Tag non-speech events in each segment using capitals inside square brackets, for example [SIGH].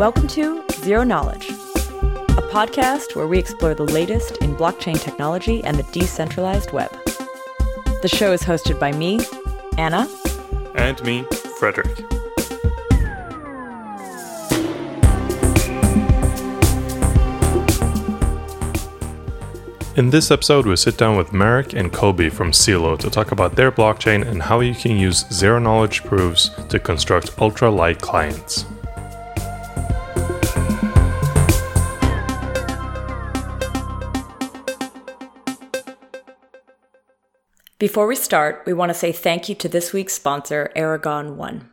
Welcome to Zero Knowledge, a podcast where we explore the latest in blockchain technology and the decentralized web. The show is hosted by me, Anna, and me, Fredrik. In this episode, we sit down with Marek and Kobi from Celo to talk about their blockchain and how you can use zero knowledge proofs to construct ultra light clients. Before we start, we want to say thank you to this week's sponsor, Aragon One.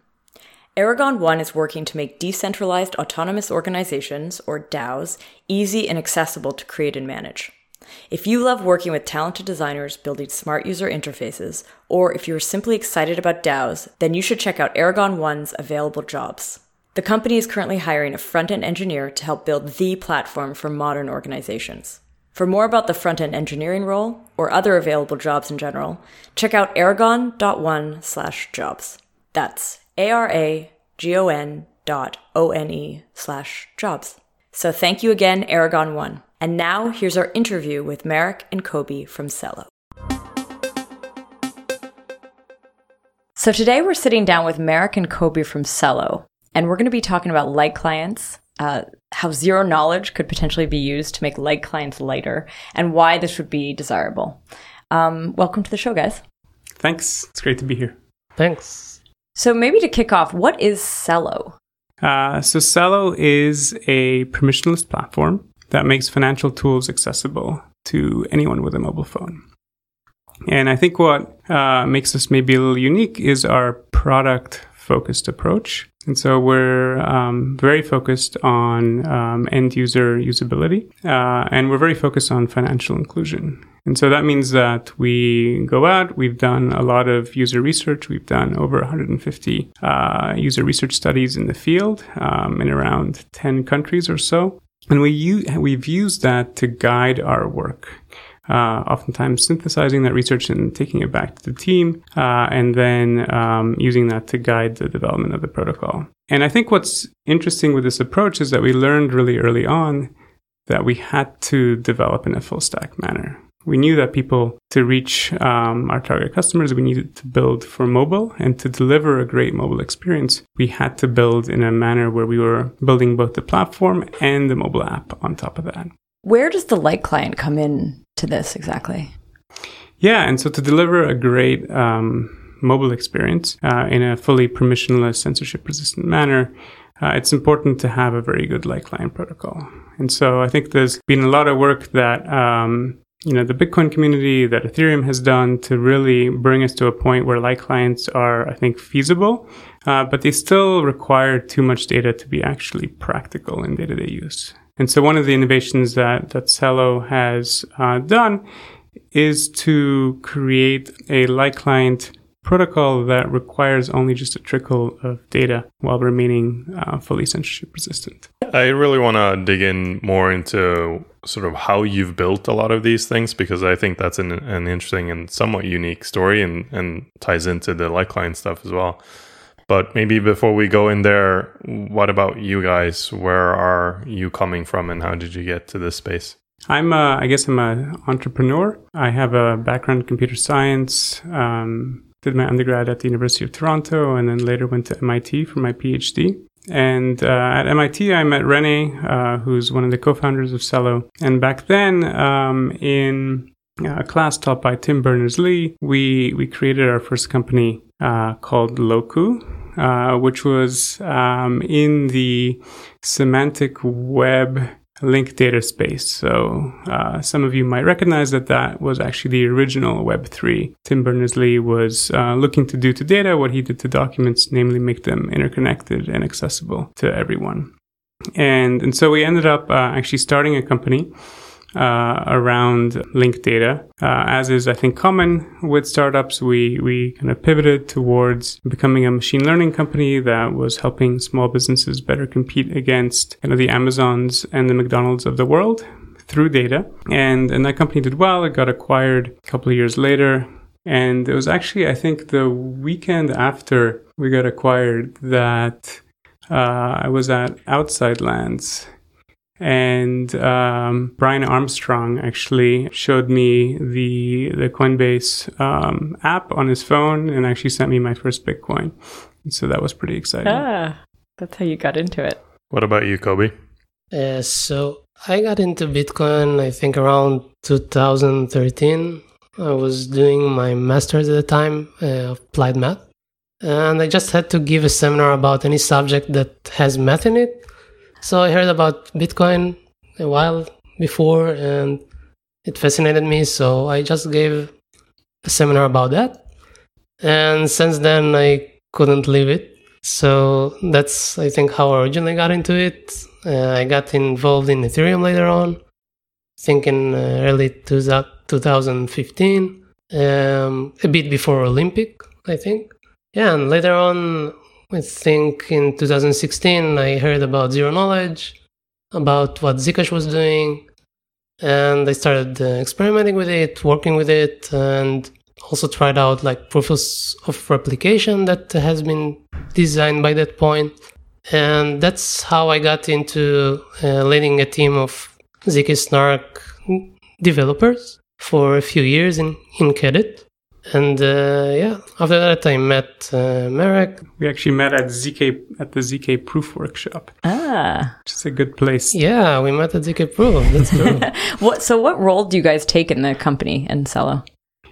Aragon One is working to make decentralized autonomous organizations, or DAOs, easy and accessible to create and manage. If you love working with talented designers building smart user interfaces, or if you are simply excited about DAOs, then you should check out Aragon One's available jobs. The company is currently hiring a front end engineer to help build the platform for modern organizations. For more about the front end engineering role or other available jobs in general, check out aragon.one slash jobs. That's A R A G O N dot O N E slash jobs. So thank you again, Aragon One. And now here's our interview with Marek and Kobi from Celo. So today we're sitting down with Marek and Kobi from Celo, and we're going to be talking about light clients, uh, how zero knowledge could potentially be used to make light clients lighter, and why this would be desirable. Um, welcome to the show, guys. Thanks. It's great to be here. Thanks. So maybe to kick off, what is Celo? Uh, so Celo is a permissionless platform that makes financial tools accessible to anyone with a mobile phone. And I think what uh, makes us maybe a little unique is our product focused approach. And so we're um, very focused on um, end user usability, uh, and we're very focused on financial inclusion. And so that means that we go out, we've done a lot of user research. We've done over 150 uh, user research studies in the field um, in around 10 countries or so. And we use, we've used that to guide our work. Uh, oftentimes synthesizing that research and taking it back to the team, uh, and then um, using that to guide the development of the protocol. And I think what's interesting with this approach is that we learned really early on that we had to develop in a full stack manner we knew that people to reach um, our target customers we needed to build for mobile and to deliver a great mobile experience we had to build in a manner where we were building both the platform and the mobile app on top of that where does the light client come in to this exactly yeah and so to deliver a great um, mobile experience uh, in a fully permissionless censorship resistant manner uh, it's important to have a very good light client protocol. And so I think there's been a lot of work that um, you know the bitcoin community that ethereum has done to really bring us to a point where light clients are i think feasible uh, but they still require too much data to be actually practical in day-to-day use and so one of the innovations that that Celo has uh, done is to create a light client protocol that requires only just a trickle of data while remaining uh, fully censorship resistant. I really want to dig in more into sort of how you've built a lot of these things because I think that's an, an interesting and somewhat unique story and, and ties into the light client stuff as well. But maybe before we go in there, what about you guys? Where are you coming from and how did you get to this space? I'm, a, I guess I'm an entrepreneur. I have a background in computer science. Um, did my undergrad at the University of Toronto and then later went to MIT for my PhD. And uh, at MIT, I met Rene, uh, who's one of the co-founders of Celo. And back then, um, in a class taught by Tim Berners-Lee, we we created our first company uh, called Locu, uh, which was um, in the semantic web link data space. So uh, some of you might recognize that that was actually the original Web3. Tim Berners-Lee was uh, looking to do to data what he did to documents, namely make them interconnected and accessible to everyone. And, and so we ended up uh, actually starting a company uh, around linked data. Uh, as is, I think, common with startups, we, we kind of pivoted towards becoming a machine learning company that was helping small businesses better compete against kind of the Amazons and the McDonald's of the world through data. And, and that company did well. It got acquired a couple of years later. And it was actually, I think, the weekend after we got acquired that uh, I was at Outside Lands and um, Brian Armstrong actually showed me the the Coinbase um, app on his phone and actually sent me my first Bitcoin. And so that was pretty exciting. Ah, that's how you got into it. What about you, Kobi? Uh, so I got into Bitcoin, I think around 2013. I was doing my master's at the time, uh, applied math, and I just had to give a seminar about any subject that has math in it. So I heard about Bitcoin a while before, and it fascinated me. So I just gave a seminar about that, and since then I couldn't leave it. So that's I think how I originally got into it. Uh, I got involved in Ethereum later on, I think in uh, early 2015, um, a bit before Olympic, I think. Yeah, and later on, I think in 2016, I heard about Zero Knowledge, about what Zcash was doing, and I started uh, experimenting with it, working with it, and also tried out like proofs of replication that has been designed by that point and that's how I got into uh, leading a team of ZK Snark developers for a few years in, in QEDIT. And uh, yeah, after that I met uh, Marek. We actually met at ZK at the ZK Proof Workshop. Ah, which is a good place. Yeah, we met at ZK Proof. That's true. [LAUGHS] what? So, what role do you guys take in the company in Celo?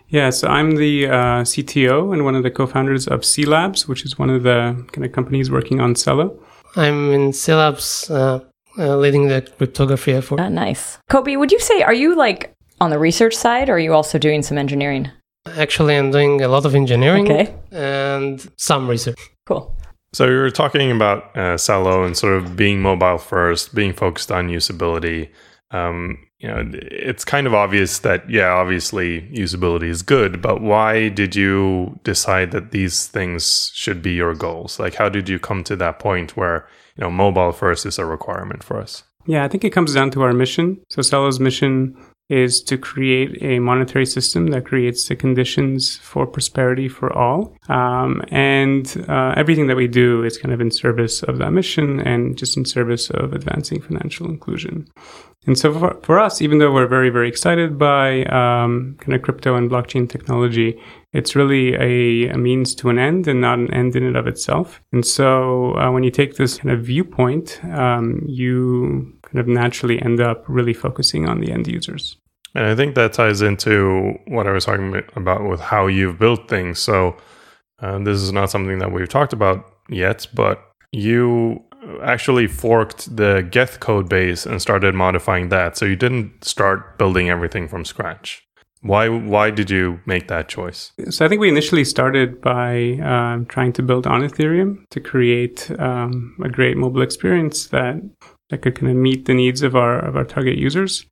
Yeah, so I'm the uh, CTO and one of the co-founders of cLabs, which is one of the kind of companies working on Celo. I'm in cLabs, uh, uh, leading the cryptography effort. Ah, nice. Kobi, would you say are you like on the research side, or are you also doing some engineering? Actually, I'm doing a lot of engineering okay. and some research. Cool. So you were talking about uh, Celo and sort of being mobile first, being focused on usability. Um, you know, it's kind of obvious that yeah, obviously usability is good, but why did you decide that these things should be your goals? Like, how did you come to that point where you know mobile first is a requirement for us? Yeah, I think it comes down to our mission. So Celo's mission is to create a monetary system that creates the conditions for prosperity for all. Um, and uh, everything that we do is kind of in service of that mission and just in service of advancing financial inclusion. And so for, for us, even though we're very, very excited by um, kind of crypto and blockchain technology, it's really a, a, means to an end and not an end in and of itself. And so uh, when you take this kind of viewpoint, um, you kind of naturally end up really focusing on the end users. And I think that ties into what I was talking about with how you've built things. So uh, this is not something that we've talked about yet, but you actually forked the Geth code base and started modifying that. So you didn't start building everything from scratch. Why why did you make that choice? So I think we initially started by um, trying to build on Ethereum to create um, a great mobile experience that that could kind of meet the needs of our of our target users.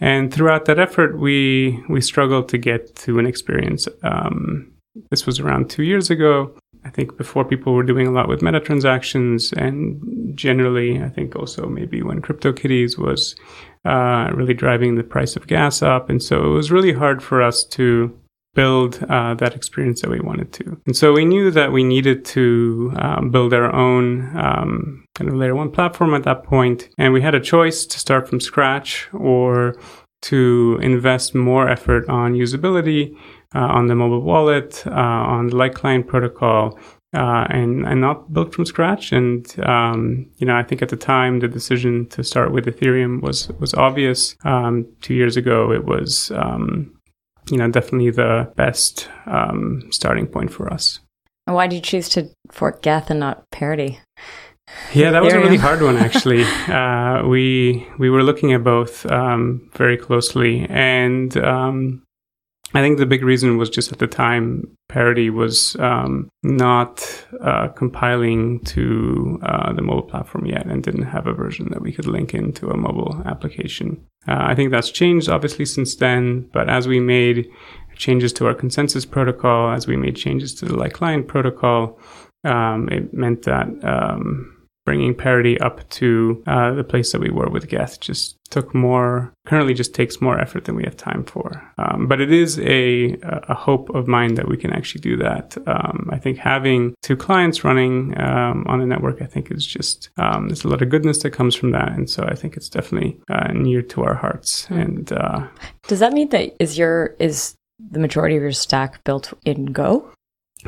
And throughout that effort, we we struggled to get to an experience. Um, this was around two years ago, I think before people were doing a lot with meta transactions, and generally, I think also maybe when CryptoKitties was uh, really driving the price of gas up, and so it was really hard for us to build uh, that experience that we wanted to. And so we knew that we needed to um, build our own um, kind of layer one platform at that point. and we had a choice to start from scratch or to invest more effort on usability uh, on the mobile wallet, uh, on the light client protocol, uh, and and not built from scratch. And um, you know, I think at the time the decision to start with Ethereum was was obvious. Um, two years ago, it was um, you know definitely the best um, starting point for us. And why did you choose to fork Geth and not Parity? Yeah, that was a really hard one actually. [LAUGHS] uh, we we were looking at both um, very closely, and um, I think the big reason was just at the time Parity was um, not uh, compiling to uh, the mobile platform yet and didn't have a version that we could link into a mobile application. Uh, I think that's changed obviously since then, but as we made changes to our consensus protocol, as we made changes to the light client protocol, um, it meant that um, bringing parity up to uh, the place that we were with Geth just took more currently just takes more effort than we have time for um, but it is a, a hope of mine that we can actually do that um, i think having two clients running um, on a network i think is just um, there's a lot of goodness that comes from that and so i think it's definitely uh, near to our hearts Hmm. and uh, Does that mean that is your is the majority of your stack built in Go?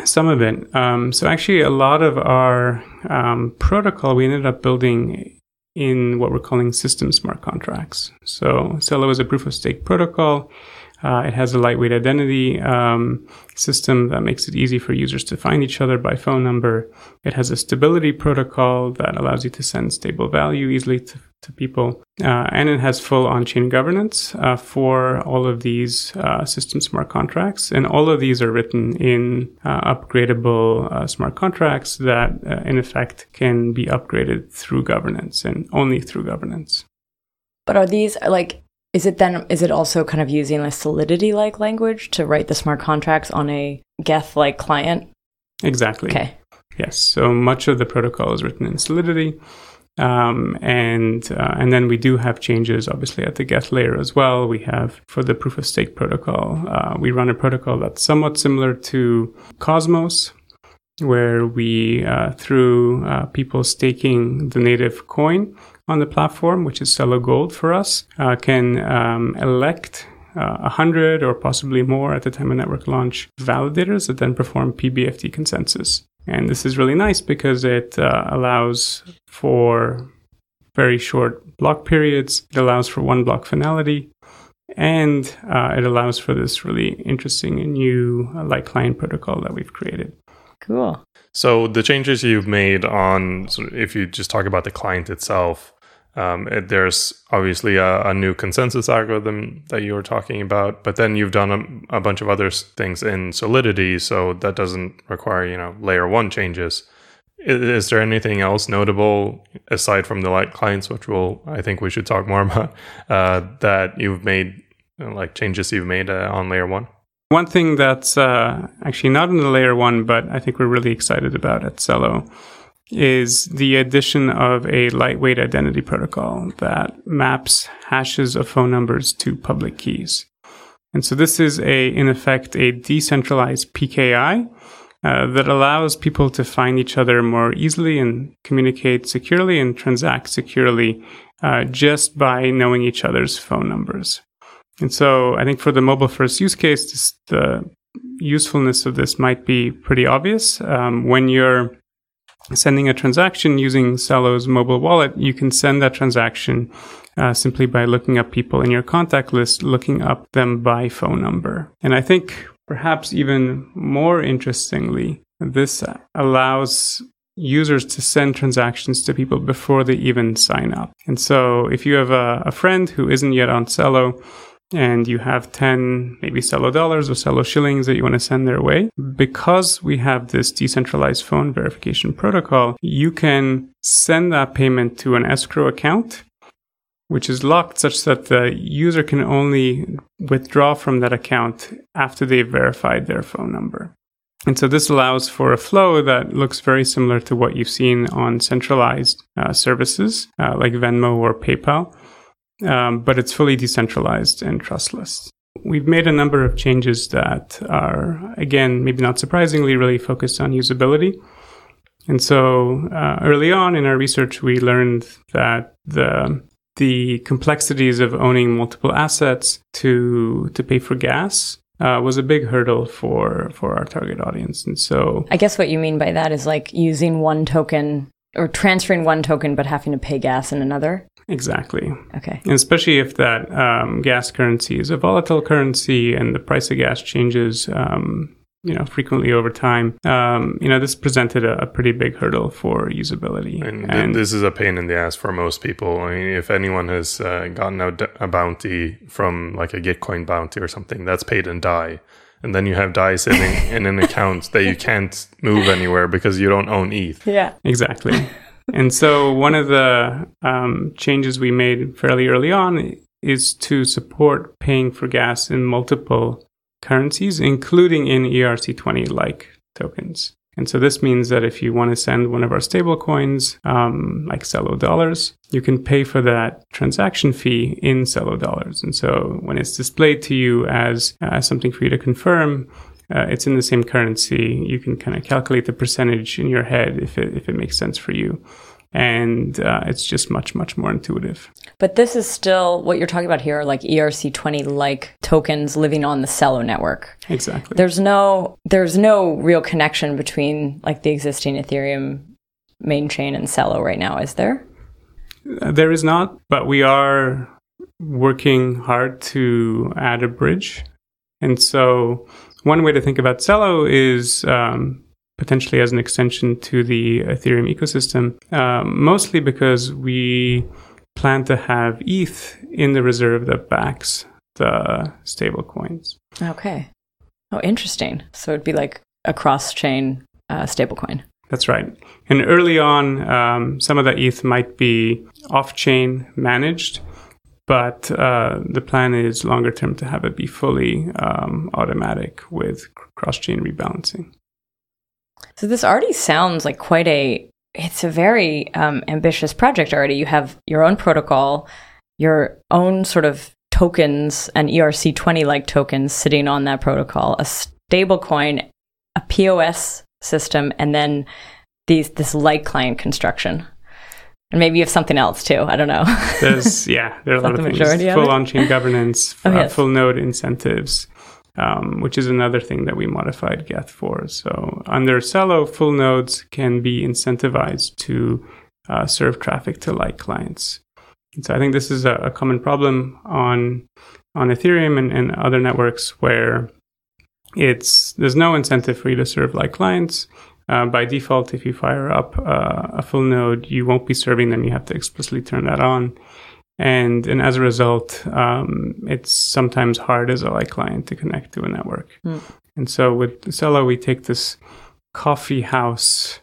Some of it. Um, so actually, a lot of our um, protocol we ended up building in what we're calling system smart contracts. So Celo is a proof of stake protocol. Uh, it has a lightweight identity um, system that makes it easy for users to find each other by phone number. It has a stability protocol that allows you to send stable value easily to, to people. Uh, and it has full on chain governance uh, for all of these uh, system smart contracts. And all of these are written in uh, upgradable uh, smart contracts that, uh, in effect, can be upgraded through governance and only through governance. But are these like is it then is it also kind of using a solidity like language to write the smart contracts on a Geth like client? Exactly. Okay. Yes. So much of the protocol is written in Solidity. Um, and uh, and then we do have changes, obviously, at the Geth layer as well. We have for the proof of stake protocol, uh, we run a protocol that's somewhat similar to Cosmos, where we uh, through uh, people staking the native coin on the platform, which is Celo Gold for us, uh, can um, elect uh, 100 or possibly more at the time of network launch validators that then perform PBFT consensus. And this is really nice because it uh, allows for very short block periods, it allows for one block finality, and uh, it allows for this really interesting and new uh, light client protocol that we've created. Cool. So the changes you've made on, so if you just talk about the client itself, um, it, there's obviously a, a, new consensus algorithm that you were talking about, but then you've done a, a, bunch of other things in Solidity, so that doesn't require you know layer one changes. Is, is there anything else notable aside from the light clients, which will I think we should talk more [LAUGHS] about, uh, that you've made like changes you've made uh, on layer one? One thing that's uh, actually not in the layer one, but I think we're really excited about at Celo is the addition of a lightweight identity protocol that maps hashes of phone numbers to public keys. And so this is a, in effect, a decentralized PKI uh, that allows people to find each other more easily and communicate securely and transact securely uh, just by knowing each other's phone numbers. And so I think for the mobile first use case, this, the usefulness of this might be pretty obvious. Um, when you're sending a transaction using Celo's mobile wallet, you can send that transaction uh, simply by looking up people in your contact list, looking up them by phone number. And I think perhaps even more interestingly, this allows users to send transactions to people before they even sign up. And so if you have a, a friend who isn't yet on Celo, and you have 10 maybe Celo dollars or Celo shillings that you want to send their way, because we have this decentralized phone verification protocol, you can send that payment to an escrow account, which is locked such that the user can only withdraw from that account after they've verified their phone number. And so this allows for a flow that looks very similar to what you've seen on centralized uh, services uh, like Venmo or PayPal um, but it's fully decentralized and trustless. We've made a number of changes that are, again, maybe not surprisingly, really focused on usability. And so uh, early on in our research, we learned that the the complexities of owning multiple assets to to pay for gas uh, was a big hurdle for for our target audience. And so I guess what you mean by that is like using one token or transferring one token but having to pay gas in another. Exactly. Okay. And especially if that um, gas currency is a volatile currency and the price of gas changes, um, you know, frequently over time, um, you know, this presented a, a, pretty big hurdle for usability. And, and, this is a pain in the ass for most people. I mean, if anyone has uh, gotten a, a bounty from like a Gitcoin bounty or something, that's paid in DAI. And then you have DAI sitting in an account that you can't move anywhere because you don't own ETH. Yeah. Exactly [LAUGHS] and so one of the um, changes we made fairly early on is to support paying for gas in multiple currencies, including in ERC20 like tokens. And so this means that if you want to send one of our stable coins, um, like Celo dollars, you can pay for that transaction fee in Celo dollars. And so when it's displayed to you as uh, something for you to confirm, uh, it's in the same currency. You can kind of calculate the percentage in your head if it, if it makes sense for you. And uh, it's just much, much more intuitive. But this is still what you're talking about here like ERC20 like tokens living on the Celo network. Exactly. There's no there's no real connection between like the existing Ethereum main chain and Celo right now, is there? Uh, there is not, but we are working hard to add a bridge. And so one way to think about Celo is um, potentially as an extension to the Ethereum ecosystem, um, mostly because we plan to have ETH in the reserve that backs the stable coins. Okay. Oh, interesting. So it'd be like a cross chain uh, stablecoin. That's right. And early on, um, some of the ETH might be off chain managed, but uh, the plan is longer term to have it be fully um, automatic with cross chain rebalancing. So this already sounds like quite a it's a very um, ambitious project already. You have your own protocol, your own sort of tokens and ERC20 like tokens sitting on that protocol, a stable coin, a POS system, and then these this light client construction. And maybe you have something else too. I don't know. There's yeah, there are a lot of things. Full on chain governance, [LAUGHS] oh, yes. full node incentives, um, which is another thing that we modified Geth for. So under Celo, full nodes can be incentivized to uh, serve traffic to light clients. And so I think this is a, a common problem on on Ethereum and, and, other networks where it's there's no incentive for you to serve light clients. Uh, by default, if you fire up uh, a full node, you won't be serving them. You have to explicitly turn that on and and as a result, um, it's sometimes hard as a light client to connect to a network. Mm. And so with Celo, we take this coffee house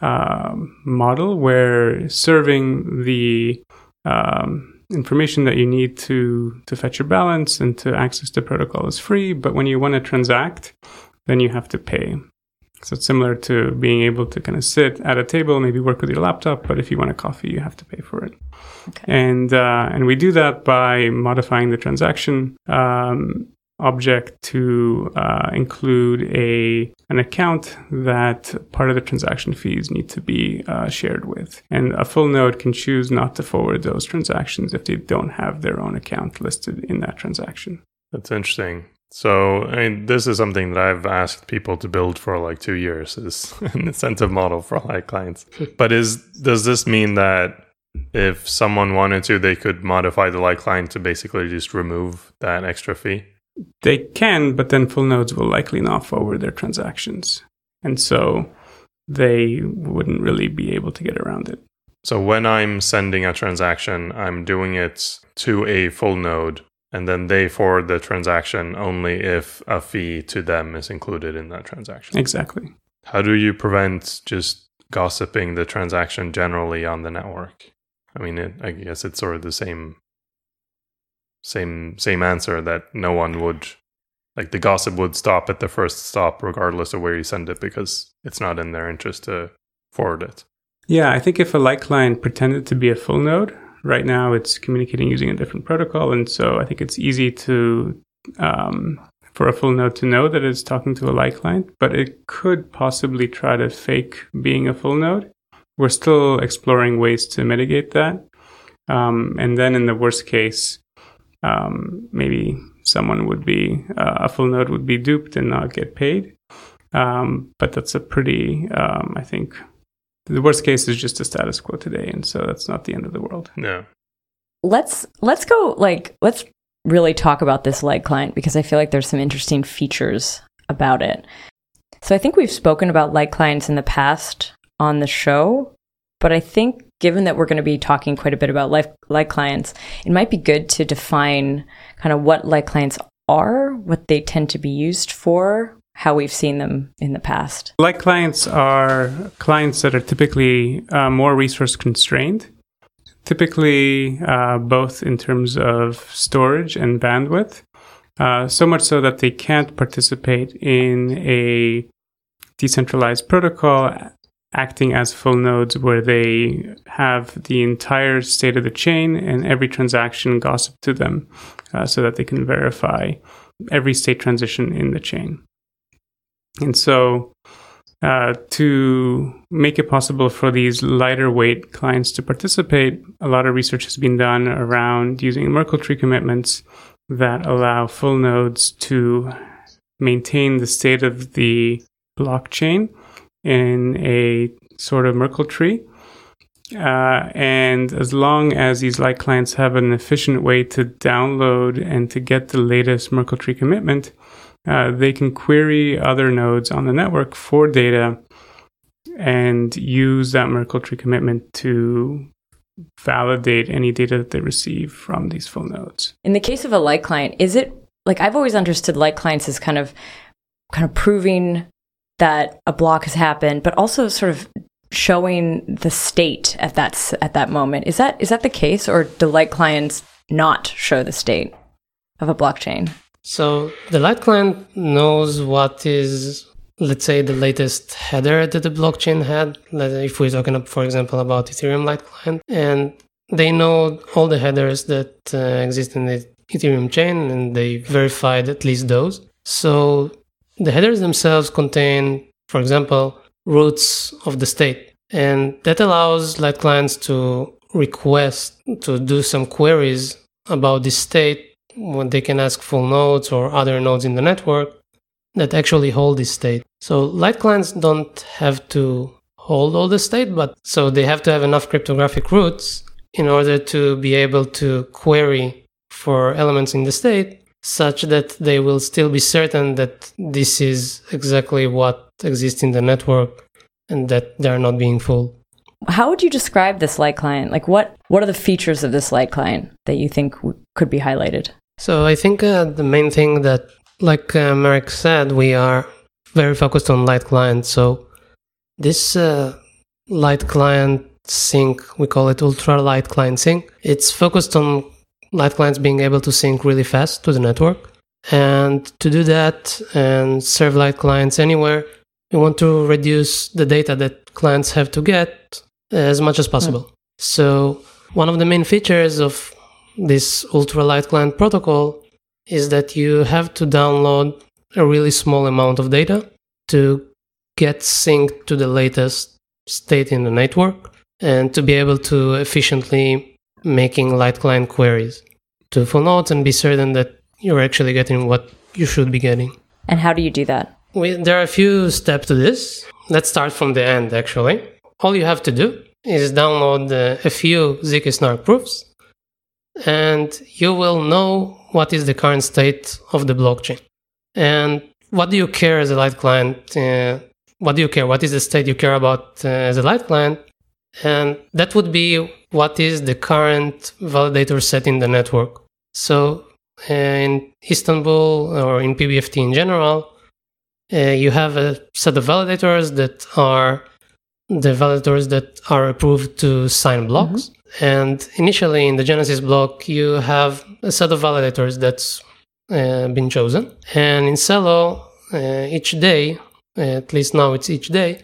um, model where serving the um, information that you need to to fetch your balance and to access the protocol is free, but when you want to transact, then you have to pay. So it's similar to being able to kind of sit at a table, maybe work with your laptop, but if you want a coffee, you have to pay for it. Okay. And uh, and we do that by modifying the transaction um, object to uh, include a an account that part of the transaction fees need to be uh, shared with. And a full node can choose not to forward those transactions if they don't have their own account listed in that transaction. That's interesting. So, I mean, this is something that I've asked people to build for like two years is [LAUGHS] an incentive model for light clients. [LAUGHS] but is does this mean that if someone wanted to, they could modify the light client to basically just remove that extra fee? They can, but then full nodes will likely not forward their transactions, and so they wouldn't really be able to get around it. So when I'm sending a transaction, I'm doing it to a full node and then they forward the transaction only if a fee to them is included in that transaction. Exactly. How do you prevent just gossiping the transaction generally on the network? I mean, it, I guess it's sort of the same, same, same answer that no one would, like the gossip would stop at the first stop, regardless of where you send it, because it's not in their interest to forward it. Yeah, I think if a light client pretended to be a full node, Right now, it's communicating using a different protocol, and so I think it's easy to um, for a full node to know that it's talking to a light client, but it could possibly try to fake being a full node. We're still exploring ways to mitigate that. Um, and then in the worst case, um, maybe someone would be, uh, a full node would be duped and not get paid. Um, but that's a pretty, um, I think, the worst case is just a status quo today and so that's not the end of the world. No let's let's go like let's really talk about this light client because i feel like there's some interesting features about it. So i think we've spoken about light clients in the past on the show but i think given that we're going to be talking quite a bit about light, light clients it might be good to define kind of what light clients are what they tend to be used for how we've seen them in the past. Light clients are clients that are typically uh, more resource constrained, typically uh, both in terms of storage and bandwidth. Uh, so much so that they can't participate in a decentralized protocol acting as full nodes where they have the entire state of the chain and every transaction gossip to them uh, so that they can verify every state transition in the chain. And so, uh, to make it possible for these lighter weight clients to participate, a lot of research has been done around using Merkle tree commitments that allow full nodes to maintain the state of the blockchain in a sort of Merkle tree. Uh, and as long as these light clients have an efficient way to download and to get the latest Merkle tree commitment, uh, they can query other nodes on the network for data and use that Merkle tree commitment to validate any data that they receive from these full nodes. In the case of a light client, is it like I've always understood light clients as kind of kind of proving that a block has happened, but also sort of showing the state at that at that moment. Is that is that the case, or do light clients not show the state of a blockchain? So the light client knows what is, let's say, the latest header that the blockchain had. If we're talking, for example, about Ethereum light client, and they know all the headers that uh, exist in the Ethereum chain, and they verified at least those. So the headers themselves contain, for example, roots of the state. And that allows light clients to request to do some queries about the state when they can ask full nodes or other nodes in the network that actually hold this state. So light clients don't have to hold all the state, but so they have to have enough cryptographic roots in order to be able to query for elements in the state such that they will still be certain that this is exactly what exists in the network and that they're not being fooled. How would you describe this light client? Like what what are the features of this light client that you think w- could be highlighted? So I think uh, the main thing that like uh, Marek said, we are very focused on light client. So this uh, light client sync, we call it ultra light client sync. It's focused on light clients being able to sync really fast to the network. And to do that and serve light clients anywhere, we want to reduce the data that clients have to get as much as possible. Mm. So, one of the main features of this ultra light client protocol is that you have to download a really small amount of data to get synced to the latest state in the network and to be able to efficiently making light client queries to full nodes and be certain that you're actually getting what you should be getting. And how do you do that? We, there are a few steps to this. Let's start from the end, actually. All you have to do is download uh, a few ZK snark proofs, and you will know what is the current state of the blockchain. And what do you care as a light client? Uh, what do you care? What is the state you care about uh, as a light client? And that would be what is the current validator set in the network. So uh, in Istanbul or in PBFT in general, uh, you have a set of validators that are the validators that are approved to sign blocks. Mm-hmm. And initially in the Genesis block, you have a set of validators that's uh, been chosen. And in Celo, uh, each day, at least now it's each day,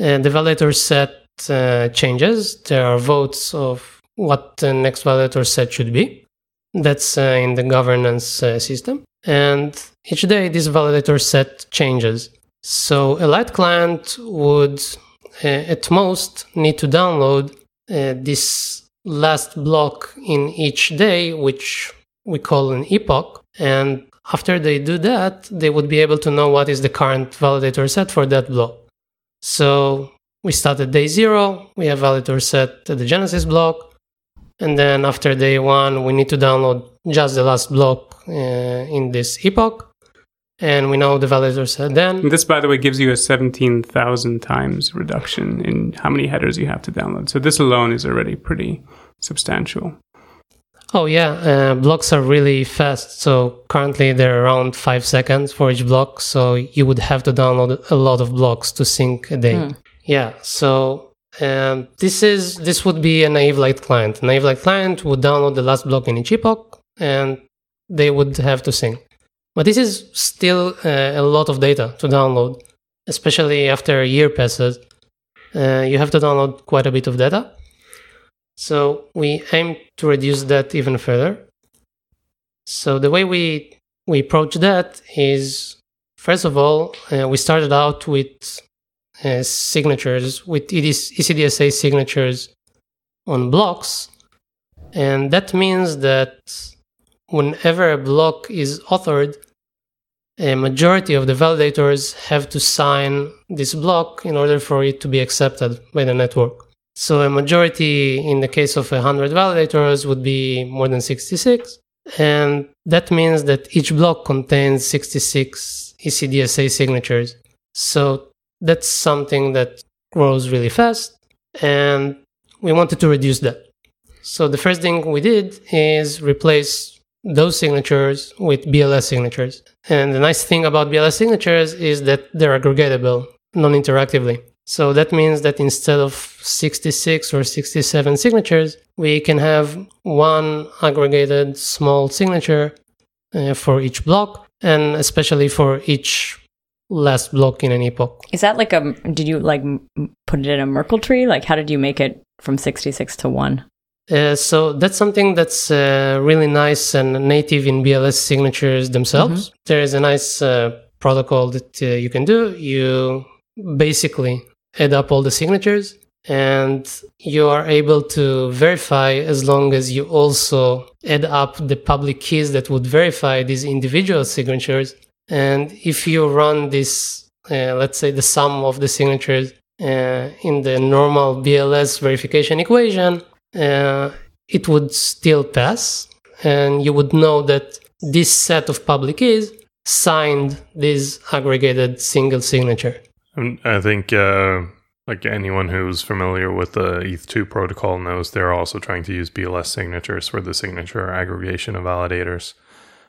uh, the validator set uh, changes. There are votes of what the next validator set should be. That's uh, in the governance uh, system. And each day, this validator set changes. So a light client would, at most, need to download uh, this last block in each day, which we call an epoch. And after they do that, they would be able to know what is the current validator set for that block. So we start at day zero, we have validator set to the Genesis block, and then after day one, we need to download just the last block uh, in this epoch, and we know the validator set then. And this, by the way, gives you a 17,000 times reduction in how many headers you have to download. So this alone is already pretty substantial. Oh yeah, uh, blocks are really fast. So currently they're around five seconds for each block. So you would have to download a lot of blocks to sync a day. Mm. Yeah. So um, this is this would be a naive light client. A naive light client would download the last block in each epoch, and they would have to sync. But this is still uh, a lot of data to download. especially after a year passes, uh, you have to download quite a bit of data. So we aim to reduce that even further. So the way we we approach that is first of all uh, we started out with uh, signatures with ECDSA signatures on blocks, and that means that whenever a block is authored, a majority of the validators have to sign this block in order for it to be accepted by the network. So a majority in the case of 100 validators would be more than 66. And that means that each block contains 66 ECDSA signatures. So that's something that grows really fast. And we wanted to reduce that. So the first thing we did is replace those signatures with BLS signatures. And the nice thing about BLS signatures is that they're aggregatable non interactively. So that means that instead of 66 or 67 signatures, we can have one aggregated small signature uh, for each block and especially for each last block in an epoch. Is that like a, did you like put it in a Merkle tree? Like how did you make it from 66 to 1? Uh, so that's something that's uh, really nice and native in BLS signatures themselves. Mm-hmm. There is a nice uh, protocol that uh, you can do. You basically add up all the signatures and you are able to verify as long as you also add up the public keys that would verify these individual signatures. And if you run this, uh, let's say the sum of the signatures uh, in the normal BLS verification equation, uh, it would still pass. And you would know that this set of public keys signed this aggregated single signature. I think uh, like anyone who's familiar with the ETH2 protocol knows they're also trying to use BLS signatures for the signature aggregation of validators.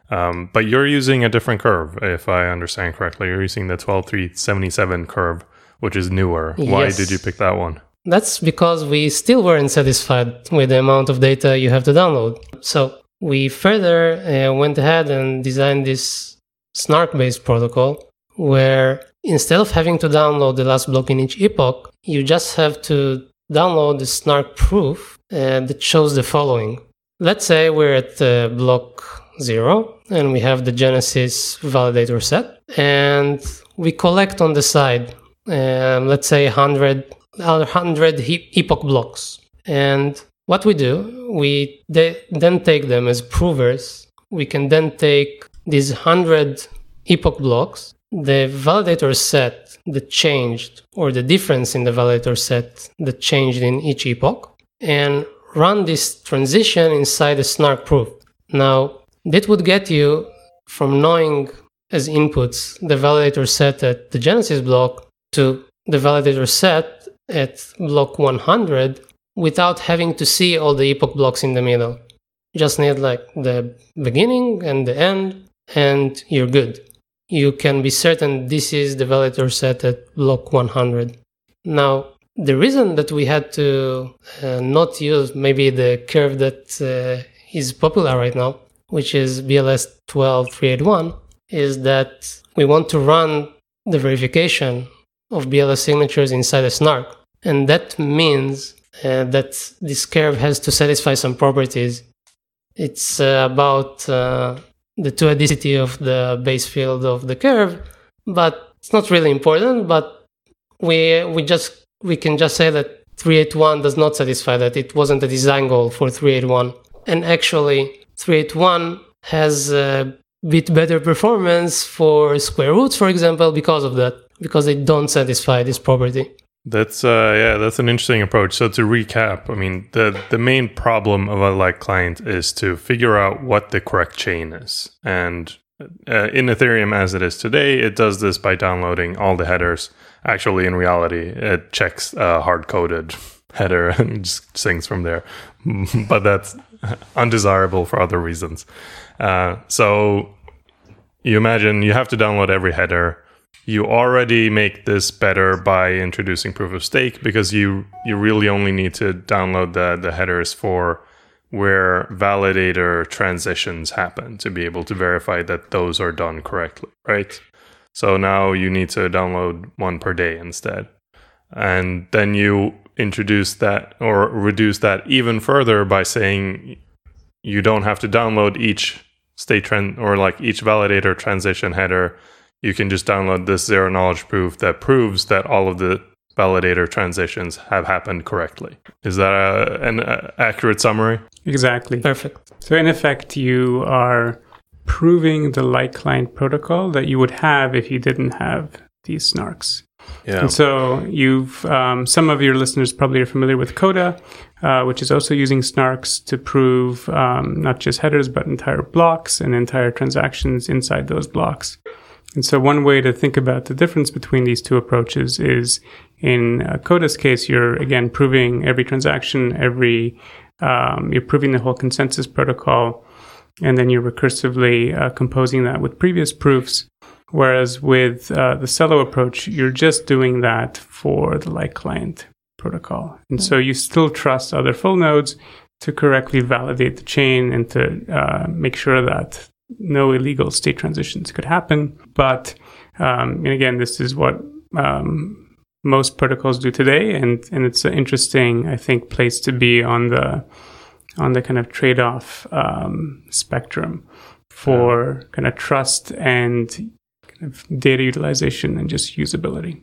Um, but you're using a different curve, if I understand correctly. You're using the 12377 curve, which is newer. Yes. Why did you pick that one? That's because we still weren't satisfied with the amount of data you have to download. So we further uh, went ahead and designed this snark based protocol where instead of having to download the last block in each epoch, you just have to download the snark proof uh, that shows the following. Let's say we're at uh, block zero and we have the Genesis validator set and we collect on the side, um, let's say 100, 100 epoch blocks. And what we do, we de- then take them as provers. We can then take these 100 epoch blocks the validator set that changed or the difference in the validator set that changed in each epoch and run this transition inside the snark proof. Now, that would get you from knowing as inputs the validator set at the Genesis block to the validator set at block 100 without having to see all the epoch blocks in the middle. Just need like the beginning and the end, and you're good you can be certain this is the validator set at block 100. Now, the reason that we had to uh, not use maybe the curve that uh, is popular right now, which is BLS 12381, is that we want to run the verification of BLS signatures inside a snark. And that means uh, that this curve has to satisfy some properties. It's uh, about uh, the two-adicity of the base field of the curve, but it's not really important. But we we just we can just say that 381 does not satisfy that. It wasn't a design goal for 381, and actually 381 has a bit better performance for square roots, for example, because of that, because they don't satisfy this property. That's uh yeah, that's an interesting approach. So to recap, I mean the the main problem of a light client is to figure out what the correct chain is. And uh, in Ethereum as it is today, it does this by downloading all the headers. Actually, in reality, it checks a hard coded [LAUGHS] header and just sings from there. [LAUGHS] but that's undesirable for other reasons. Uh, so you imagine you have to download every header you already make this better by introducing proof of stake because you you really only need to download the the headers for where validator transitions happen to be able to verify that those are done correctly, right? So now you need to download one per day instead. And then you introduce that or reduce that even further by saying you don't have to download each state trend or like each validator transition header. You can just download this zero knowledge proof that proves that all of the validator transitions have happened correctly. Is that a, an a accurate summary? Exactly. Perfect. So in effect, you are proving the light client protocol that you would have if you didn't have these snarks. Yeah. And so you've um, some of your listeners probably are familiar with Coda, uh, which is also using snarks to prove um, not just headers but entire blocks and entire transactions inside those blocks. And so one way to think about the difference between these two approaches is in uh, Coda's case, you're again proving every transaction, every um, you're proving the whole consensus protocol, and then you're recursively uh, composing that with previous proofs. Whereas with uh, the Celo approach, you're just doing that for the light client protocol. And so you still trust other full nodes to correctly validate the chain and to uh, make sure that no illegal state transitions could happen. But, um, and again, this is what um, most protocols do today. And, and it's an interesting, I think, place to be on the, on the kind of trade-off um, spectrum for kind of trust and kind of data utilization and just usability.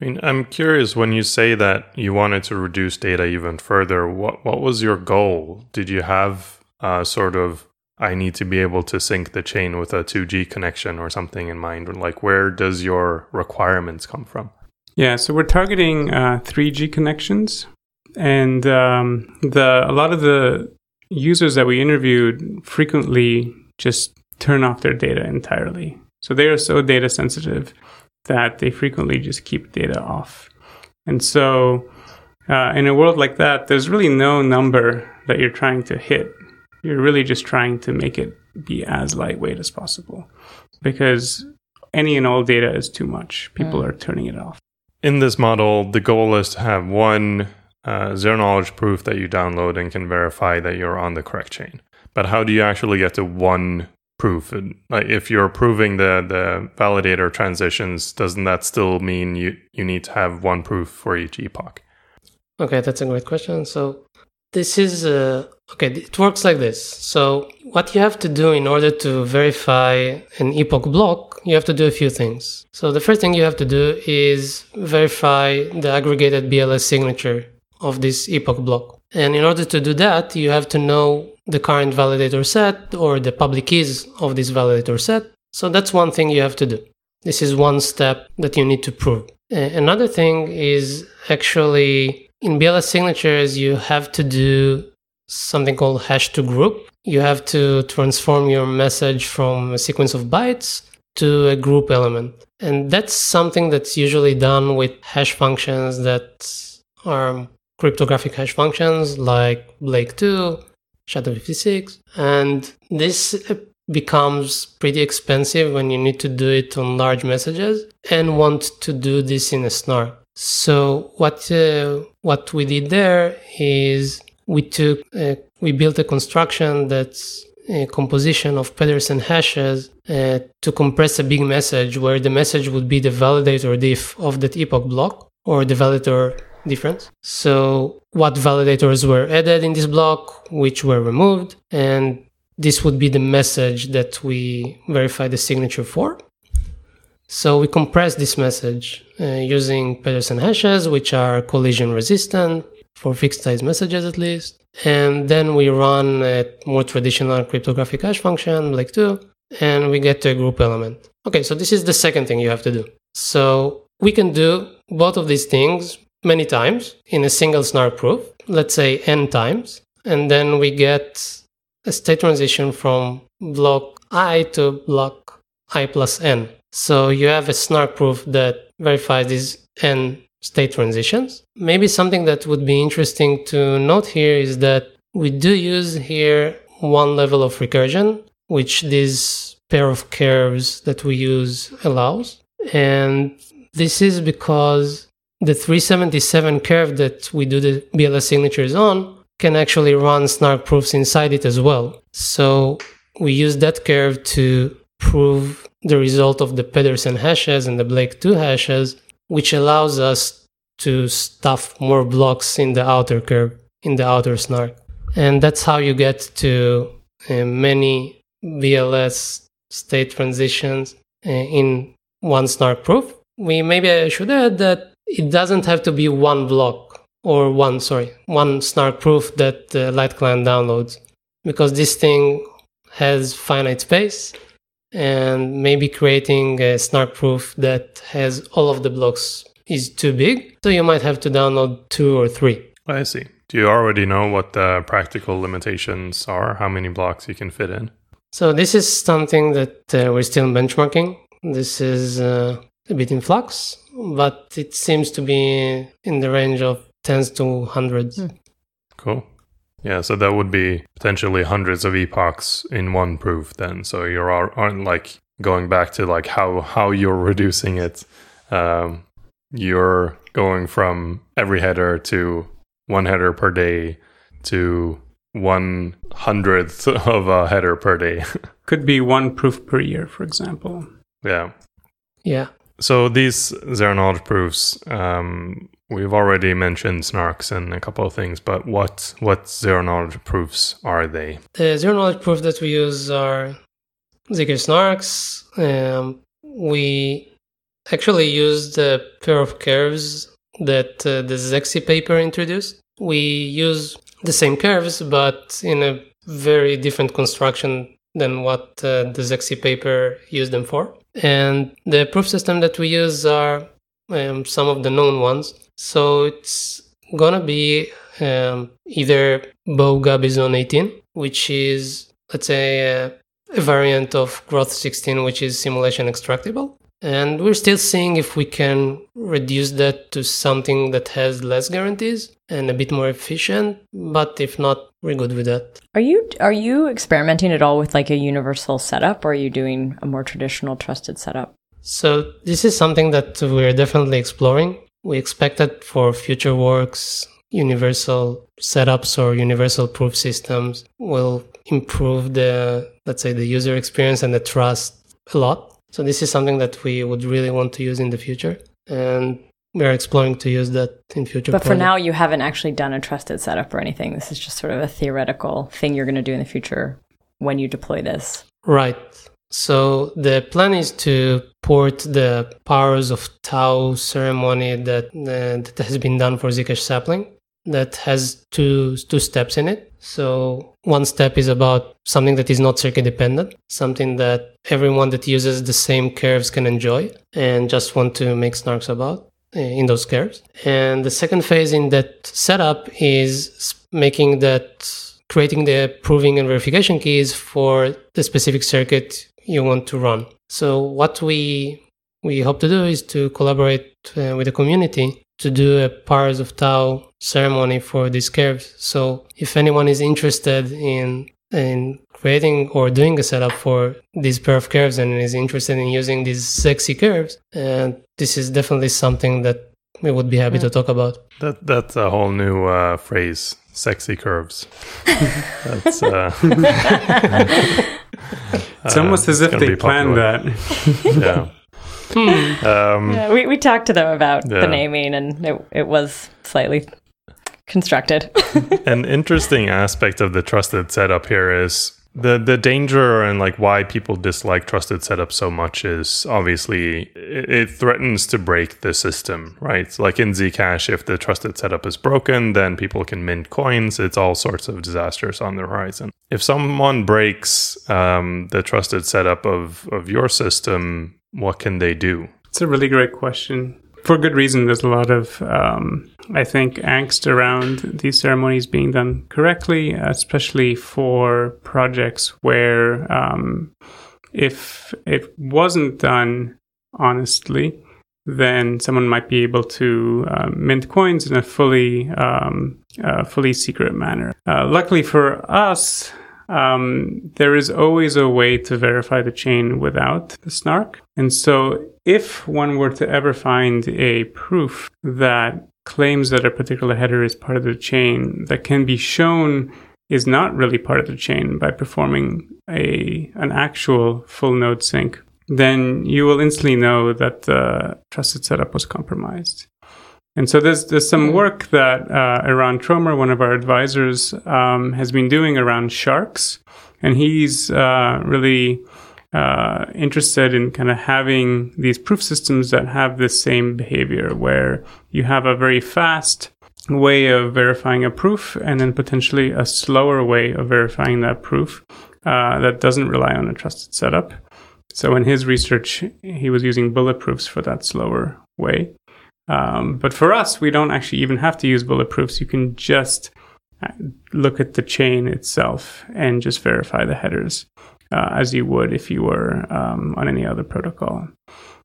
I mean, I'm curious when you say that you wanted to reduce data even further, what what was your goal? Did you have uh, sort of I need to be able to sync the chain with a 2G connection or something in mind? Like where does your requirements come from? Yeah, so we're targeting uh, 3G connections, and um, the a lot of the users that we interviewed frequently just turn off their data entirely. So they are so data sensitive that they frequently just keep data off. And so, uh, in a world like that, there's really no number that you're trying to hit. You're really just trying to make it be as lightweight as possible because any and all data is too much. People are turning it off. In this model, the goal is to have one uh, zero knowledge proof that you download and can verify that you're on the correct chain. But how do you actually get to one proof? And, like, if you're proving the the validator transitions, doesn't that still mean you you need to have one proof for each epoch? Okay, that's a great question. So this is uh, okay. It works like this. So what you have to do in order to verify an epoch block, you have to do a few things. So the first thing you have to do is verify the aggregated BLS signature of this epoch block. And in order to do that, you have to know the current validator set or the public keys of this validator set. So that's one thing you have to do. This is one step that you need to prove. Another thing is actually in BLS signatures, you have to do something called hash to group. You have to transform your message from a sequence of bytes to a group element. And that's something that's usually done with hash functions that are cryptographic hash functions like Blake2, SHA-256. And this becomes pretty expensive when you need to do it on large messages and want to do this in a snark. So what uh, what we did there is we took uh, we built a construction that's a composition of Pedersen hashes uh, to compress a big message where the message would be the validator diff of that epoch block or the validator difference. So what validators were added in this block, which were removed, and this would be the message that we verify the signature for. So we compress this message uh, using Pedersen hashes, which are collision resistant for fixed size messages at least. And then we run a more traditional cryptographic hash function, like 2, and we get to a group element. Okay, so this is the second thing you have to do. So we can do both of these things many times in a single snark proof, let's say n times, and then we get a state transition from block i to block i plus n. So you have a snark proof that verifies these n state transitions. Maybe something that would be interesting to note here is that we do use here one level of recursion, which this pair of curves that we use allows. And this is because the 377 curve that we do the BLS signatures on can actually run snark proofs inside it as well. So we use that curve to prove the result of the Pedersen hashes and the Blake 2 hashes, which allows us to stuff more blocks in the outer curve, in the outer snark. And that's how you get to uh, many BLS state transitions uh, in one snark proof. We maybe I should add that it doesn't have to be one block or one sorry one snark proof that the light client downloads because this thing has finite space and maybe creating a snark proof that has all of the blocks is too big so you might have to download two or three I see. Do you already know what the practical limitations are? How many blocks you can fit in? so this is something that uh, we're still benchmarking this is uh, a bit in flux but it seems to be in the range of tens to hundreds Cool. Yeah, so that would be potentially hundreds of epochs in one proof then. So you are, aren't like going back to like how how you're [LAUGHS] reducing it. Um, you're going from every header to one header per day to one hundredth [LAUGHS] of a header per day. [LAUGHS] Could be one proof per year, for example. yeah. yeah So these zero knowledge proofs, um, we've already mentioned snarks and a couple of things, but what what zero knowledge proofs are they? The zero knowledge proof that we use are Zcash snarks. Um, we actually used a pair of curves that uh, the Zexe paper introduced. We use the same curves, but in a very different construction than what uh, the Zexe paper used them for. And the proof system that we use are um, some of the known ones. So it's gonna be um, either Bowe-Gabizon 18, which is let's say a, a variant of Groth 16, which is simulation extractable. And we're still seeing if we can reduce that to something that has less guarantees and a bit more efficient. But if not, we're good with that. Are you are you experimenting at all with like a universal setup, or are you doing a more traditional trusted setup? So this is something that we're definitely exploring. We expect that for future works, universal setups or universal proof systems will improve the, let's say, the user experience and the trust a lot. So this is something that we would really want to use in the future. And we're exploring to use that in future. But for projects. now, you haven't actually done a trusted setup or anything. This is just sort of a theoretical thing you're going to do in the future when you deploy this. Right. So the plan is to port the powers of Tau ceremony that uh, that has been done for Zcash sapling. That has two two steps in it. So one step is about something that is not circuit dependent, something that everyone that uses the same curves can enjoy and just want to make snarks about uh, in those curves. And the second phase in that setup is making that creating the proving and verification keys for the specific circuit you want to run. So what we we hope to do is to collaborate uh, with the community to do a Powers of Tau ceremony for these curves. So if anyone is interested in in creating or doing a setup for these pair of curves and is interested in using these sexy curves, and this is definitely something that we would be happy to talk about. That that's a whole new uh, phrase. Sexy curves. [LAUGHS] that's uh, [LAUGHS] It's uh, almost as if they planned that. [LAUGHS] Yeah. Um, Yeah, we, we talked to them about Yeah. the naming, and it, it was slightly constructed. an interesting aspect of the trusted setup here is the the danger and like why people dislike trusted setup so much is obviously it, it threatens to break the system right? Like in zcash if the trusted setup is broken then people can mint coins. It's all sorts of disasters on the horizon. If someone breaks um, the trusted setup of of your system what can they do? It's a really great question. For good reason, there's a lot of, um, I think, angst around these ceremonies being done correctly, especially for projects where um, if it wasn't done honestly, then someone might be able to uh, mint coins in a fully, um, uh, fully secret manner. Uh, luckily for us, um, there is always a way to verify the chain without the snark. And so, if one were to ever find a proof that claims that a particular header is part of the chain that can be shown is not really part of the chain by performing a an actual full node sync, then you will instantly know that the trusted setup was compromised. And so there's there's some Mm-hmm. work that uh, Eran Tromer, one of our advisors, um, has been doing around snarks, and he's uh, really uh, interested in kind of having these proof systems that have this same behavior, where you have a very fast way of verifying a proof, and then potentially a slower way of verifying that proof uh, that doesn't rely on a trusted setup. So in his research, he was using bulletproofs for that slower way. Um, but for us, we don't actually even have to use bulletproofs. You can just uh, look at the chain itself and just verify the headers uh, as you would if you were um, on any other protocol.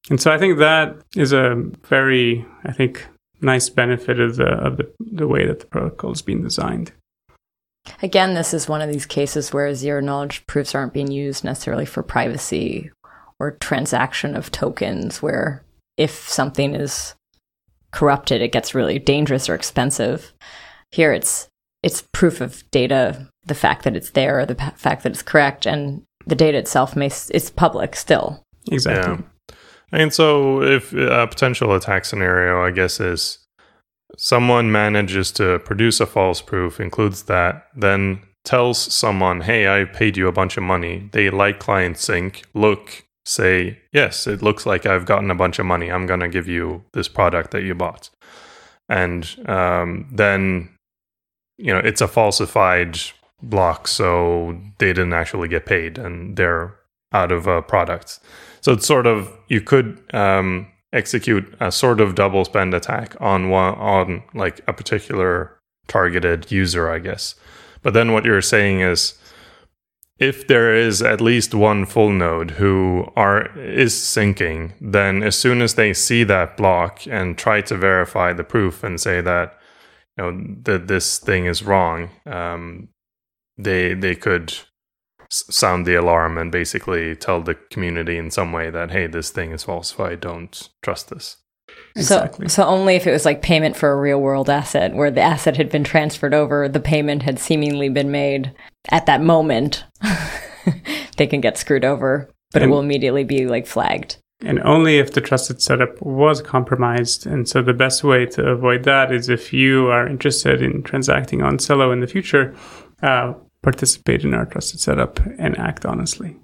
And so I think that is a very, I think, nice benefit of the of the, the way that the protocol is being designed. Again, this is one of these cases where zero knowledge proofs aren't being used necessarily for privacy or transaction of tokens, where if something is corrupted, it gets really dangerous or expensive. Here, it's it's proof of data, the fact that it's there, the pa- fact that it's correct, and the data itself may it's public still. Exactly. And so, if a potential attack scenario, I guess, is someone manages to produce a false proof, includes that, then tells someone, hey, I paid you a bunch of money. They like client sync, look, say, yes, it looks like I've gotten a bunch of money. I'm going to give you this product that you bought. And um, then, you know, it's a falsified block. So they didn't actually get paid and they're out of a product. So it's sort of you could um, execute a sort of double spend attack on one on like a particular targeted user, I guess. But then what you're saying is if there is at least one full node who are is syncing, then as soon as they see that block and try to verify the proof and say that you know that this thing is wrong, um, they they could sound the alarm and basically tell the community in some way that hey, this thing is falsified. Don't trust this. Exactly. So, so only if it was like payment for a real world asset, where the asset had been transferred over, the payment had seemingly been made at that moment, [LAUGHS] they can get screwed over, but it will immediately be like flagged. and only if the trusted setup was compromised. And so the best way to avoid that is if you are interested in transacting on Celo in the future, uh, participate in our trusted setup and act honestly.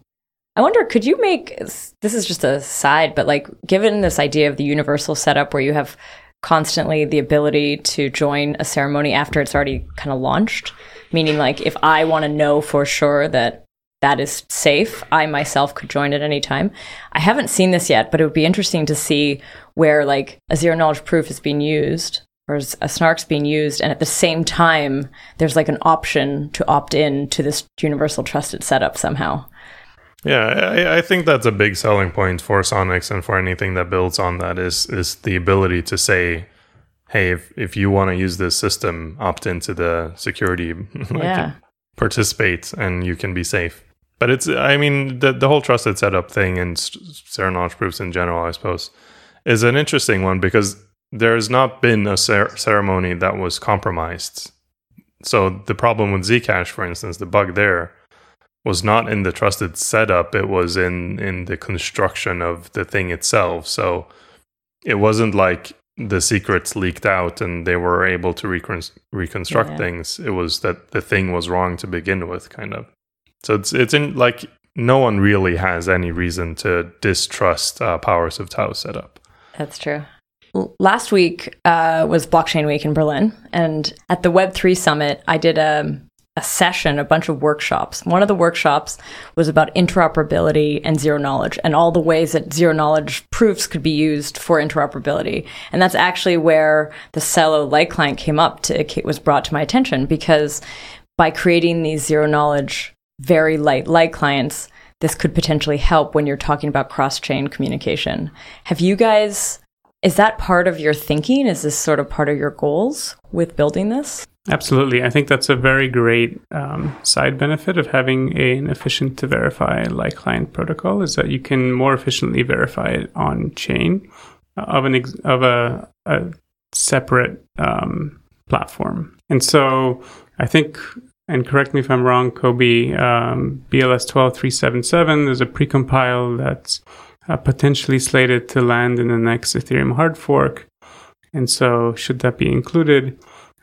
I wonder, could you make this is just a side, but like given this idea of the universal setup where you have constantly the ability to join a ceremony after it's already kind of launched, meaning like if I want to know for sure that that is safe, I myself could join at any time. I haven't seen this yet, but it would be interesting to see where like a zero knowledge proof is being used or is a snark's being used and at the same time there's like an option to opt in to this universal trusted setup somehow. Yeah, I, I think that's a big selling point for Sonics and for anything that builds on that is is the ability to say, hey, if, if you want to use this system, opt into the security, [LAUGHS] like, Yeah. participate, and you can be safe. But it's, I mean, the the whole trusted setup thing and zero knowledge proofs in general, I suppose, is an interesting one because there's not been a cer- ceremony that was compromised. So the problem with Zcash, for instance, the bug there was not in the trusted setup it was in in the construction of the thing itself so it wasn't like the secrets leaked out and they were able to recon- reconstruct Yeah. things it was that the thing was wrong to begin with kind of so it's it's in like no one really has any reason to distrust uh, powers of tau setup That's true. Last week uh, was Blockchain Week in Berlin, and at the Web3 Summit, I did a, a session, a bunch of workshops. One of the workshops was about interoperability and zero knowledge, and all the ways that zero knowledge proofs could be used for interoperability. And that's actually where the Celo light client came up to, it was brought to my attention because by creating these zero knowledge, very light light clients, this could potentially help when you're talking about cross chain communication. Have you guys, is that part of your thinking? Is this sort of part of your goals with building this? Absolutely. I think that's a very great um, side benefit of having a, an efficient to verify light client protocol is that you can more efficiently verify it on chain of an ex- of a, a separate um, platform. And so I think and correct me if I'm wrong, Kobi, um, BLS 12377 is a precompile that's uh, potentially slated to land in the next Ethereum hard fork. And so, should that be included,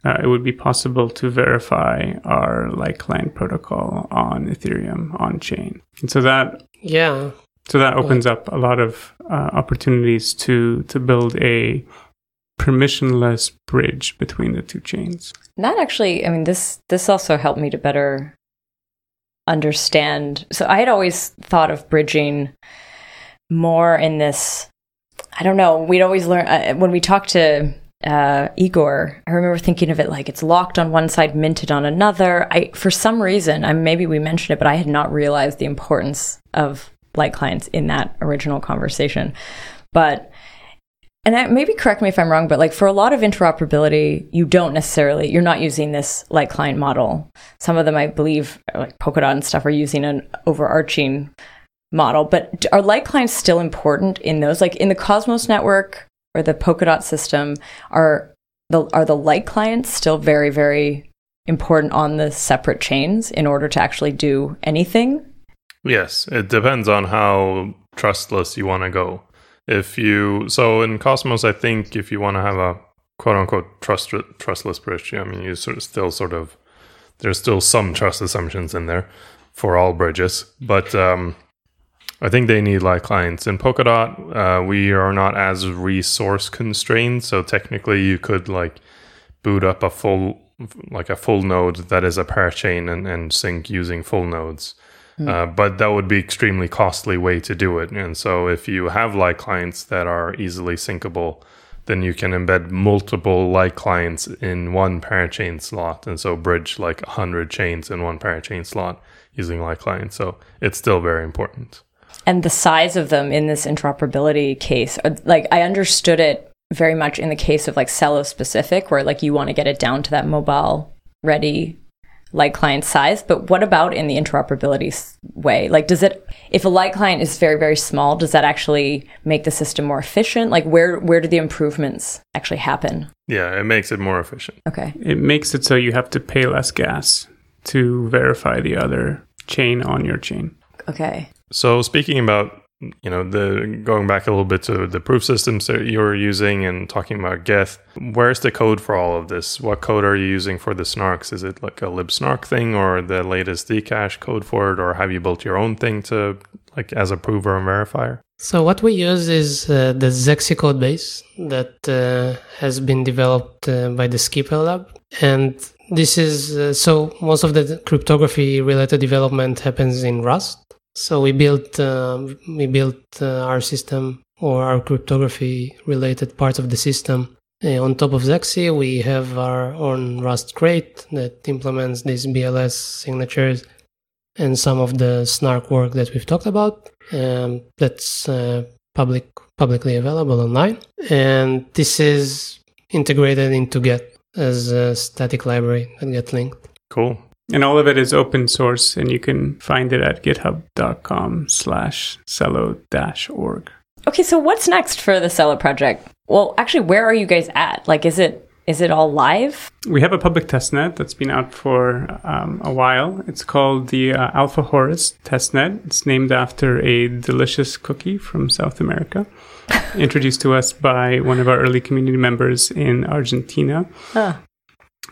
uh, it would be possible to verify our light client protocol on Ethereum on chain. And so that Yeah. so that opens up a lot of uh, opportunities to to build a permissionless bridge between the two chains. That actually, I mean, this this also helped me to better understand. So I had always thought of bridging more in this. I don't know. We'd always learn uh, when we talked to uh, Igor. I remember thinking of it like it's locked on one side, minted on another. I, for some reason, I maybe we mentioned it, but I had not realized the importance of light clients in that original conversation. But and I, maybe correct me if I'm wrong, but like for a lot of interoperability, you don't necessarily you're not using this light client model. Some of them, I believe, like Polkadot and stuff, are using an overarching model. But are light clients still important in those? Like in the Cosmos network or the Polkadot system, are the are the light clients still very very important on the separate chains in order to actually do anything? Yes, it depends on how trustless you want to go. If you so in Cosmos, I think if you want to have a quote unquote trust trustless bridge, I mean you sort of still sort of there's still some trust assumptions in there for all bridges, but um, I think they need light clients. In Polkadot, uh, we are not as resource constrained, so technically you could like boot up a full like a full node that is a parachain and, and sync using full nodes. Uh, but that would be extremely costly way to do it. And so if you have light clients that are easily syncable, then you can embed multiple light clients in one parachain slot. And so bridge like 100 chains in one parachain slot using light clients. So it's still very important. And the size of them in this interoperability case uh, like i understood it very much in the case of like Celo specific where like you want to get it down to that mobile ready light client size but what about in the interoperability way like does it if a light client is very very small does that actually make the system more efficient like where where do the improvements actually happen Yeah, it makes it more efficient. okay It makes it so you have to pay less gas to verify the other chain on your chain. Okay So speaking about you know the going back a little bit to the proof systems that you're using and talking about Geth, where's the code for all of this? What code are you using for the snarks? Is it like a libsnark thing or the latest Zcash code for it, or have you built your own thing to like as a prover and verifier? So what we use is uh, the Zexe code base that uh, has been developed uh, by the SCIPR lab, and this is uh, so most of the cryptography related development happens in Rust. So we built uh, we built uh, our system or our cryptography related parts of the system uh, on top of Zexe. We have our own Rust crate that implements these BLS signatures and some of the snark work that we've talked about. Um, that's uh, public publicly available online, and this is integrated into Geth as a static library that get linked. Cool. And all of it is open source, and you can find it at github.com slash celo dash org. okay so what's next for the Celo project well actually where are you guys at like is it is it all live We have a public testnet that's been out for um, a while. It's called the uh, Alfajores testnet. It's named after a delicious cookie from South America, [LAUGHS] introduced to us by one of our early community members in Argentina. Huh.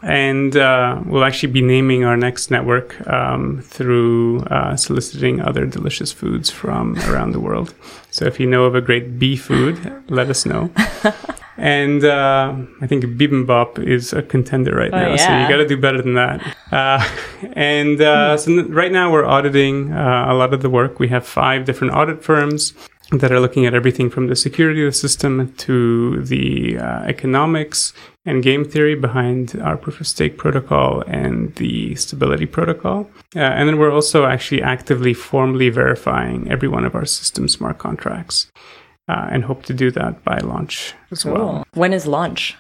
And uh, we'll actually be naming our next network um, through uh, soliciting other delicious foods from around the world. So if you know of a great bee food, let us know. [LAUGHS] and uh, I think bibimbap is a contender right Oh, now, so you got to do better than that. Uh, and uh, so right now we're auditing uh, a lot of the work. We have five different audit firms that are looking at everything from the security of the system to the uh, economics and game theory behind our proof of stake protocol and the stability protocol. Uh, and then we're also actually actively formally verifying every one of our system smart contracts. Uh, and hope to do that by launch as well. when is launch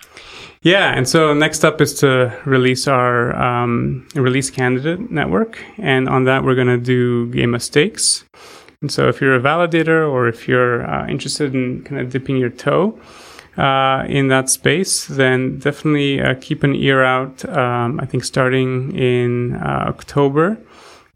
Yeah, and so next up is to release our um, release candidate network, and on that we're going to do game of stakes. And so if you're a validator or if you're uh, interested in kind of dipping your toe, uh, in that space, then definitely uh, keep an ear out. Um, I think starting in uh, October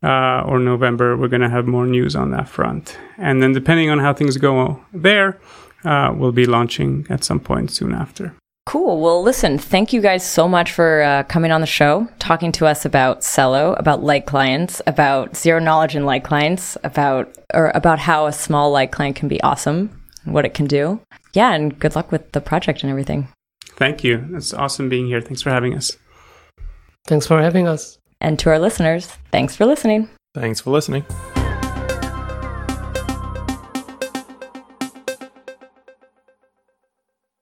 uh, or November, we're going to have more news on that front. And then depending on how things go there, uh, we'll be launching at some point soon after. Cool. Well, listen, thank you guys so much for uh, coming on the show, talking to us about Celo, about light clients, about zero knowledge in light clients, about or about how a small light client can be awesome, and what it can do. Yeah, and good luck with the project and everything. Thank you. It's awesome being here. Thanks for having us. Thanks for having us. And to our listeners, thanks for listening. Thanks for listening.